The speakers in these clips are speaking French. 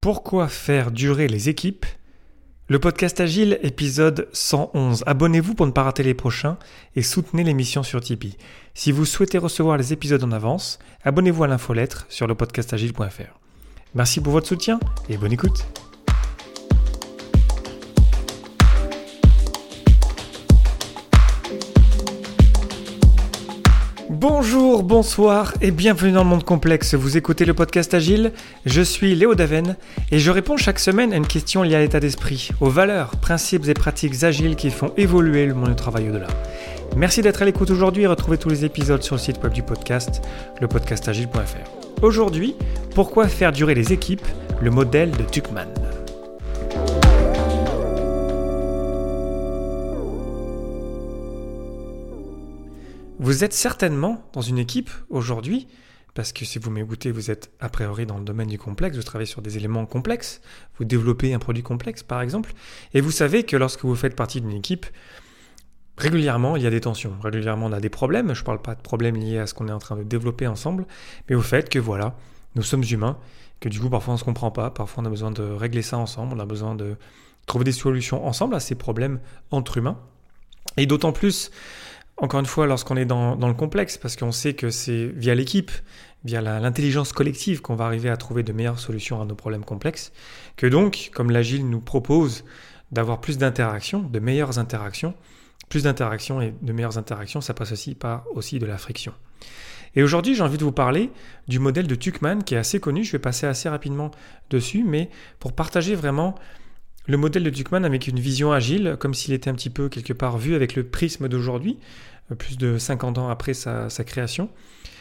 Pourquoi faire durer les équipes? Le podcast Agile, épisode 111. Abonnez-vous pour ne pas rater les prochains et soutenez l'émission sur Tipeee. Si vous souhaitez recevoir les épisodes en avance, abonnez-vous à l'infolettre sur le podcastagile.fr. Merci pour votre soutien et bonne écoute. Bonjour, bonsoir et bienvenue dans le monde complexe. Vous écoutez le podcast Agile, je suis Léo Daven et je réponds chaque semaine à une question liée à l'état d'esprit, aux valeurs, principes et pratiques agiles qui font évoluer le monde du travail au-delà. Merci d'être à l'écoute aujourd'hui et retrouvez tous les épisodes sur le site web du podcast, lepodcastagile.fr. Aujourd'hui, pourquoi faire durer les équipes, le modèle de Tuckman. Vous êtes certainement dans une équipe aujourd'hui, parce que si vous m'écoutez, vous êtes a priori dans le domaine du complexe, vous travaillez sur des éléments complexes, vous développez un produit complexe par exemple, et vous savez que lorsque vous faites partie d'une équipe, régulièrement il y a des tensions, régulièrement on a des problèmes, je ne parle pas de problèmes liés à ce qu'on est en train de développer ensemble, mais au fait que voilà, nous sommes humains, que du coup parfois on ne se comprend pas, parfois on a besoin de régler ça ensemble, on a besoin de trouver des solutions ensemble à ces problèmes entre humains, et d'autant plus encore une fois, lorsqu'on est dans, le complexe, parce qu'on sait que c'est via l'équipe, via l'intelligence collective qu'on va arriver à trouver de meilleures solutions à nos problèmes complexes, que donc, comme l'agile nous propose d'avoir plus d'interactions, de meilleures interactions, plus d'interactions et de meilleures interactions, ça passe aussi par aussi de la friction. Et aujourd'hui, j'ai envie de vous parler du modèle de Tuckman qui est assez connu, je vais passer assez rapidement dessus, mais pour partager vraiment le modèle de Tuckman avec une vision agile, comme s'il était un petit peu quelque part vu avec le prisme d'aujourd'hui, euh, plus de 50 ans après sa, création,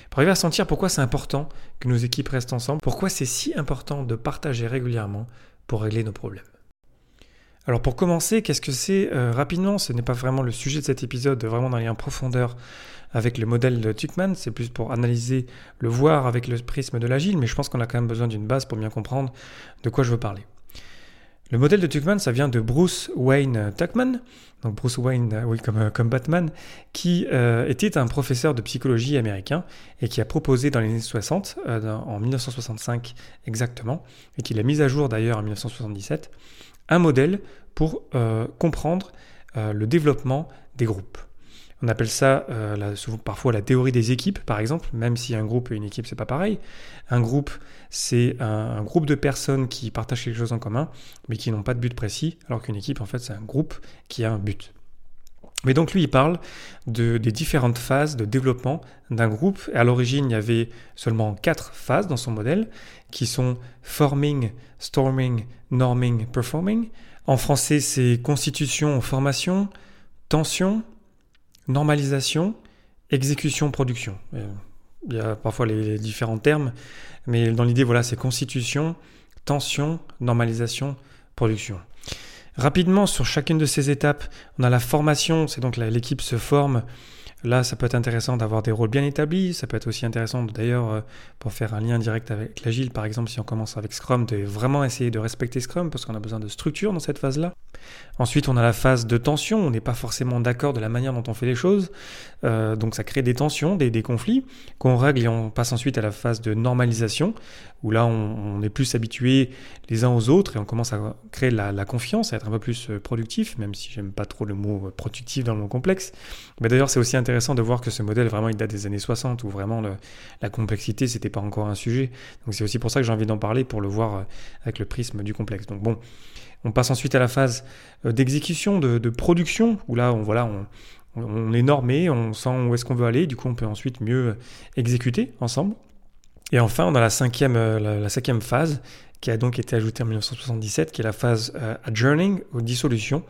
pour arriver à sentir pourquoi c'est important que nos équipes restent ensemble, pourquoi c'est si important de partager régulièrement pour régler nos problèmes. Alors pour commencer, qu'est-ce que c'est euh, Rapidement, ce n'est pas vraiment le sujet de cet épisode, de vraiment d'aller en profondeur avec le modèle de Tuckman, c'est plus pour analyser, le voir avec le prisme de l'agile, mais je pense qu'on a quand même besoin d'une base pour bien comprendre de quoi je veux parler. Le modèle de Tuckman, ça vient de Bruce Wayne Tuckman, donc Bruce Wayne, euh, oui, comme, euh, comme Batman, qui euh, était un professeur de psychologie américain et qui a proposé dans les années 60, en 1965 exactement, et qui l'a mis à jour d'ailleurs en 1977, un modèle pour comprendre le développement des groupes. On appelle ça euh, souvent, parfois la théorie des équipes, par exemple, même si un groupe et une équipe, c'est pas pareil. Un groupe, c'est un, groupe de personnes qui partagent quelque chose en commun, mais qui n'ont pas de but précis, alors qu'une équipe, en fait, c'est un groupe qui a un but. Mais donc lui, il parle de, des différentes phases de développement d'un groupe. Et à l'origine, il y avait seulement quatre phases dans son modèle, qui sont forming, storming, norming, performing. En français, c'est constitution, formation, tension, normalisation, exécution, production. Euh, il y a parfois les, différents termes, mais dans l'idée, voilà, c'est constitution, tension, normalisation, production. Rapidement, sur chacune de ces étapes, on a la formation, c'est donc l'équipe se forme Là, ça peut être intéressant d'avoir des rôles bien établis. Ça peut être aussi intéressant, d'ailleurs, euh, pour faire un lien direct avec l'agile, par exemple, si on commence avec Scrum, de vraiment essayer de respecter Scrum parce qu'on a besoin de structure dans cette phase-là. Ensuite, on a la phase de tension. On n'est pas forcément d'accord de la manière dont on fait les choses. Euh, donc, ça crée des tensions, des, conflits qu'on règle et on passe ensuite à la phase de normalisation où là, on, est plus habitué les uns aux autres et on commence à créer la, confiance, à être un peu plus euh, productif, même si j'aime pas trop le mot productif dans le mot complexe. Mais d'ailleurs, c'est aussi intéressant intéressant de voir que ce modèle, vraiment, il date des années 60, où vraiment la complexité, c'était pas encore un sujet. Donc c'est aussi pour ça que j'ai envie d'en parler, pour le voir euh, avec le prisme du complexe. Donc bon, on passe ensuite à la phase euh, d'exécution, de, production, où là, on, voilà, on, est normé, on sent où est-ce qu'on veut aller, du coup, on peut ensuite mieux exécuter ensemble. Et enfin, on a la cinquième, euh, la, cinquième phase, qui a donc été ajoutée en 1977, qui est la phase adjourning, ou dissolution,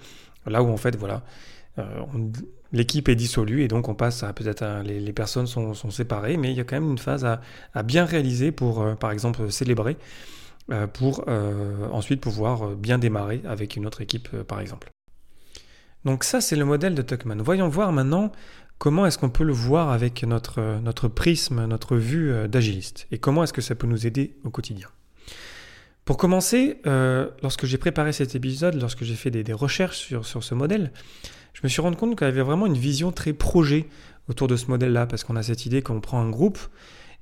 là où en fait, voilà, l'équipe est dissolue et donc on passe à peut-être les, personnes sont, séparées, mais il y a quand même une phase à, bien réaliser pour, euh, par exemple, célébrer, euh, pour euh, ensuite pouvoir bien démarrer avec une autre équipe, par exemple. Donc ça, c'est le modèle de Tuckman. Voyons voir maintenant comment est-ce qu'on peut le voir avec notre, notre prisme, notre vue d'agiliste, et comment est-ce que ça peut nous aider au quotidien. Pour commencer, lorsque j'ai préparé cet épisode, lorsque j'ai fait des, recherches sur, sur ce modèle, je me suis rendu compte qu'il y avait vraiment une vision très projet autour de ce modèle-là, parce qu'on a cette idée qu'on prend un groupe,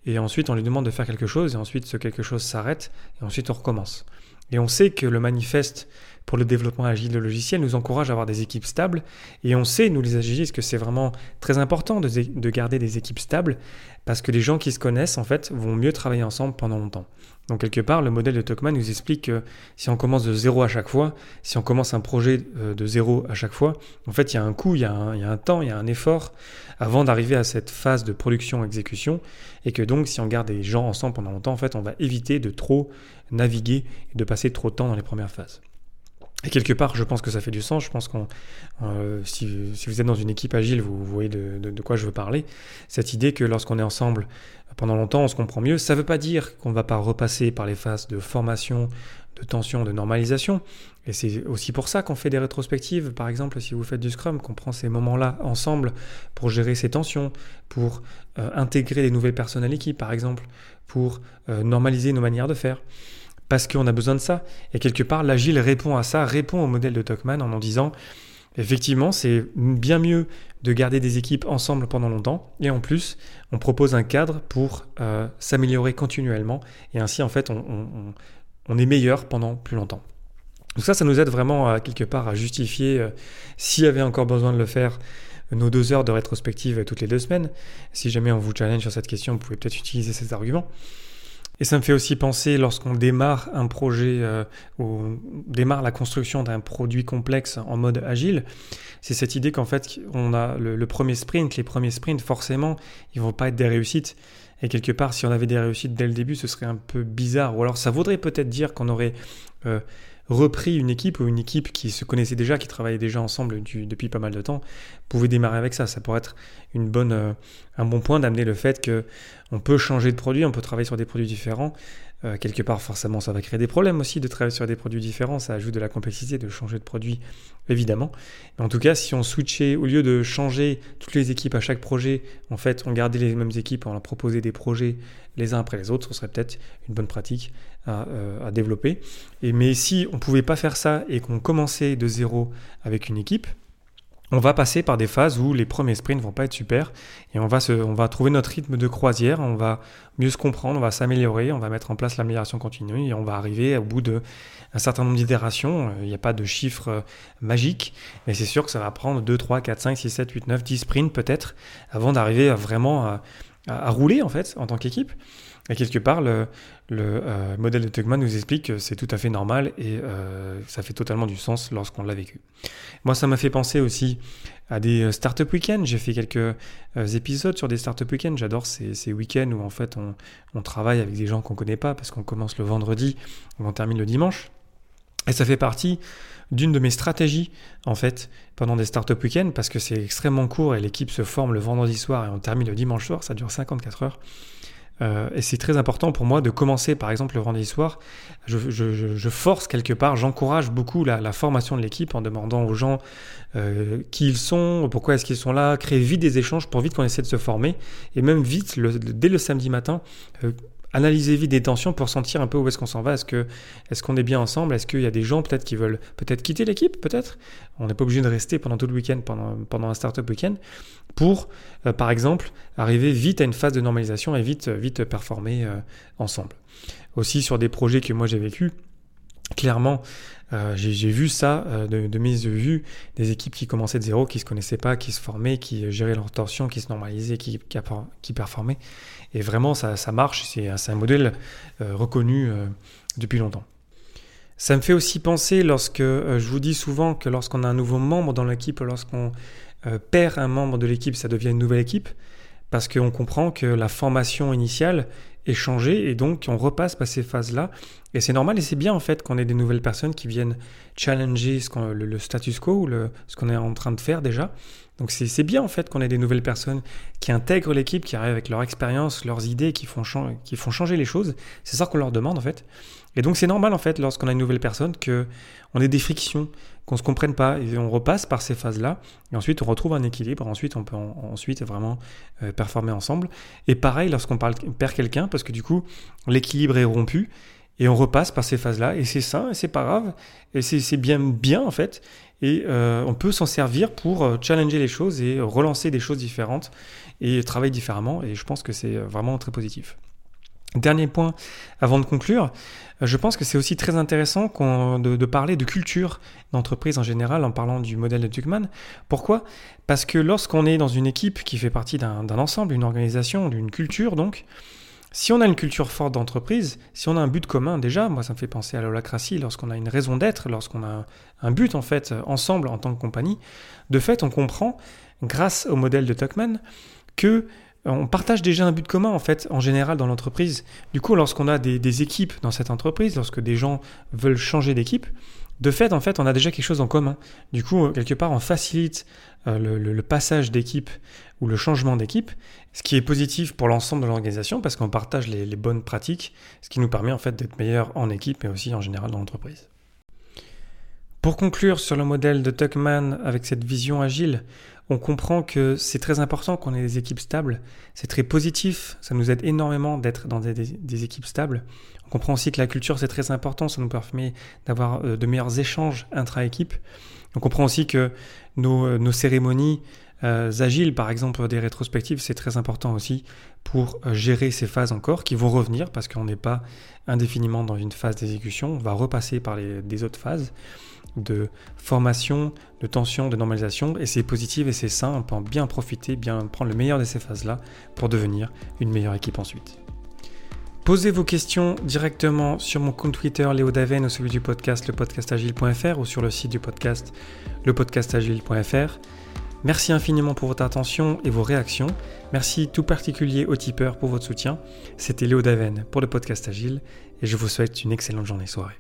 et ensuite on lui demande de faire quelque chose, et ensuite ce quelque chose s'arrête, et ensuite on recommence. Et on sait que le manifeste pour le développement agile de logiciels nous encourage à avoir des équipes stables. Et on sait, nous les agilistes, que c'est vraiment très important de, de, garder des équipes stables parce que les gens qui se connaissent, en fait, vont mieux travailler ensemble pendant longtemps. Donc quelque part, le modèle de Tuckman nous explique que si on commence de zéro à chaque fois, si on commence un projet euh, de zéro à chaque fois, en fait, il y a un coût, il y a un, il y a un temps, il y a un effort avant d'arriver à cette phase de production-exécution. Et que donc, si on garde des gens ensemble pendant longtemps, en fait, on va éviter de trop naviguer et de passer trop de temps dans les premières phases. Et quelque part, je pense que ça fait du sens. Je pense qu'on, euh, si, vous êtes dans une équipe agile, vous, voyez de, quoi je veux parler. Cette idée que lorsqu'on est ensemble pendant longtemps, on se comprend mieux. Ça ne veut pas dire qu'on ne va pas repasser par les phases de formation, de tension, de normalisation. Et c'est aussi pour ça qu'on fait des rétrospectives. Par exemple, si vous faites du Scrum, qu'on prend ces moments-là ensemble pour gérer ces tensions, pour euh, intégrer des nouvelles personnes à l'équipe, par exemple, pour euh, normaliser nos manières de faire parce qu'on a besoin de ça. Et quelque part, l'agile répond à ça, répond au modèle de Tuckman en en disant, effectivement, c'est bien mieux de garder des équipes ensemble pendant longtemps. Et en plus, on propose un cadre pour euh, s'améliorer continuellement. Et ainsi, en fait, on, est meilleur pendant plus longtemps. Donc ça, ça nous aide vraiment à, quelque part à justifier, euh, s'il y avait encore besoin de le faire, nos deux heures de rétrospective toutes les deux semaines. Si jamais on vous challenge sur cette question, vous pouvez peut-être utiliser ces arguments. Et ça me fait aussi penser lorsqu'on démarre un projet euh, ou démarre la construction d'un produit complexe en mode agile, c'est cette idée qu'en fait on a le, premier sprint, les premiers sprints forcément ils vont pas être des réussites. Et quelque part, si on avait des réussites dès le début, ce serait un peu bizarre. Ou alors ça voudrait peut-être dire qu'on aurait euh, repris une équipe ou une équipe qui se connaissait déjà, qui travaillait déjà ensemble depuis pas mal de temps, pouvait démarrer avec ça. Ça pourrait être une bonne, euh, un bon point d'amener le fait que on peut changer de produit, on peut travailler sur des produits différents. Euh, quelque part, forcément, ça va créer des problèmes aussi de travailler sur des produits différents. Ça ajoute de la complexité de changer de produit, évidemment. Mais en tout cas, si on switchait, au lieu de changer toutes les équipes à chaque projet, en fait, on gardait les mêmes équipes, on leur proposait des projets les uns après les autres, ce serait peut-être une bonne pratique à, euh, développer. Et, mais si on ne pouvait pas faire ça et qu'on commençait de zéro avec une équipe, on va passer par des phases où les premiers sprints vont pas être super et on va, se, on va trouver notre rythme de croisière, on va mieux se comprendre, on va s'améliorer, on va mettre en place l'amélioration continue et on va arriver au bout d'un certain nombre d'itérations. Il n'y a pas de chiffre euh, magique, mais c'est sûr que ça va prendre 2, 3, 4, 5, 6, 7, 8, 9, 10 sprints peut-être avant d'arriver vraiment à, à, rouler en fait en tant qu'équipe. Et quelque part, le, euh, modèle de Tugman nous explique que c'est tout à fait normal et euh, ça fait totalement du sens lorsqu'on l'a vécu. Moi, ça m'a fait penser aussi à des euh, startup week-ends. J'ai fait quelques épisodes sur des startup week-ends. J'adore ces, week-ends où en fait on, travaille avec des gens qu'on ne connaît pas parce qu'on commence le vendredi et on termine le dimanche. Et ça fait partie d'une de mes stratégies en fait pendant des startup week-ends parce que c'est extrêmement court et l'équipe se forme le vendredi soir et on termine le dimanche soir. Ça dure 54 heures. Euh, et c'est très important pour moi de commencer, par exemple, le vendredi soir. Je, force quelque part, j'encourage beaucoup la, formation de l'équipe en demandant aux gens euh, qui ils sont, pourquoi est-ce qu'ils sont là, créer vite des échanges pour vite qu'on essaie de se former. Et même vite, dès le samedi matin, euh, analyser vite des tensions pour sentir un peu où est-ce qu'on s'en va. Est-ce que est-ce qu'on est bien ensemble? Est-ce qu'il y a des gens peut-être qui veulent peut-être quitter l'équipe? Peut-être. On n'est pas obligé de rester pendant tout le week-end, pendant, pendant un startup week-end, pour, euh, par exemple, arriver vite à une phase de normalisation et vite, vite performer euh, ensemble. Aussi sur des projets que moi j'ai vécu, clairement, euh, j'ai vu ça de, de, mes yeux, des équipes qui commençaient de zéro, qui se connaissaient pas, qui se formaient, qui géraient leurs tensions, qui se normalisaient, qui, qui, qui performaient. Et vraiment, ça, marche, c'est un modèle euh, reconnu euh, depuis longtemps. Ça me fait aussi penser lorsque euh, je vous dis souvent que lorsqu'on a un nouveau membre dans l'équipe, lorsqu'on perd un membre de l'équipe, ça devient une nouvelle équipe, parce qu'on comprend que la formation initiale est changée et donc on repasse par ces phases-là. Et c'est normal et c'est bien en fait qu'on ait des nouvelles personnes qui viennent challenger ce le, status quo ce qu'on est en train de faire déjà. Donc c'est bien en fait qu'on ait des nouvelles personnes qui intègrent l'équipe, qui arrivent avec leur expérience, leurs idées, qui font, qui font changer les choses. C'est ça qu'on leur demande en fait. Et donc c'est normal en fait lorsqu'on a une nouvelle personne qu'on ait des frictions, qu'on se comprenne pas et on repasse par ces phases-là et ensuite on retrouve un équilibre. Ensuite on peut ensuite vraiment euh, performer ensemble. Et pareil lorsqu'on perd quelqu'un parce que du coup l'équilibre est rompu et on repasse par ces phases-là et c'est ça et c'est pas grave et c'est bien bien en fait et euh, on peut s'en servir pour euh, challenger les choses et relancer des choses différentes et travailler différemment. Et je pense que c'est vraiment très positif. Dernier point avant de conclure, je pense que c'est aussi très intéressant de, parler de culture d'entreprise en général en parlant du modèle de Tuckman. Pourquoi? Parce que lorsqu'on est dans une équipe qui fait partie d'un ensemble, d'une organisation, d'une culture donc, si on a une culture forte d'entreprise, si on a un but commun déjà, moi ça me fait penser à l'holacratie, lorsqu'on a une raison d'être, lorsqu'on a un but en fait ensemble en tant que compagnie, de fait on comprend, grâce au modèle de Tuckman, que on partage déjà un but commun en fait en général dans l'entreprise. Du coup, lorsqu'on a des, équipes dans cette entreprise, lorsque des gens veulent changer d'équipe, de fait, en fait, on a déjà quelque chose en commun. Du coup, quelque part, on facilite euh, le, passage d'équipe ou le changement d'équipe, ce qui est positif pour l'ensemble de l'organisation parce qu'on partage les, bonnes pratiques, ce qui nous permet en fait d'être meilleur en équipe mais aussi en général dans l'entreprise. Pour conclure sur le modèle de Tuckman avec cette vision agile, on comprend que c'est très important qu'on ait des équipes stables. C'est très positif, ça nous aide énormément d'être dans des, équipes stables. On comprend aussi que la culture c'est très important, ça nous permet d'avoir euh, de meilleurs échanges intra-équipe. On comprend aussi que nos, euh, cérémonies euh, agiles, par exemple des rétrospectives, c'est très important aussi pour gérer ces phases encore qui vont revenir parce qu'on n'est pas indéfiniment dans une phase d'exécution, on va repasser par les, des autres phases de formation, de tension, de normalisation, et c'est positif et c'est sain, on peut en bien profiter, bien prendre le meilleur de ces phases-là pour devenir une meilleure équipe ensuite. Posez vos questions directement sur mon compte Twitter Léo Daven ou celui du podcast lepodcastagile.fr ou sur le site du podcast lepodcastagile.fr. Merci infiniment pour votre attention et vos réactions. Merci tout particulier aux tipeurs pour votre soutien. C'était Léo Daven pour le podcast Agile et je vous souhaite une excellente journée soirée.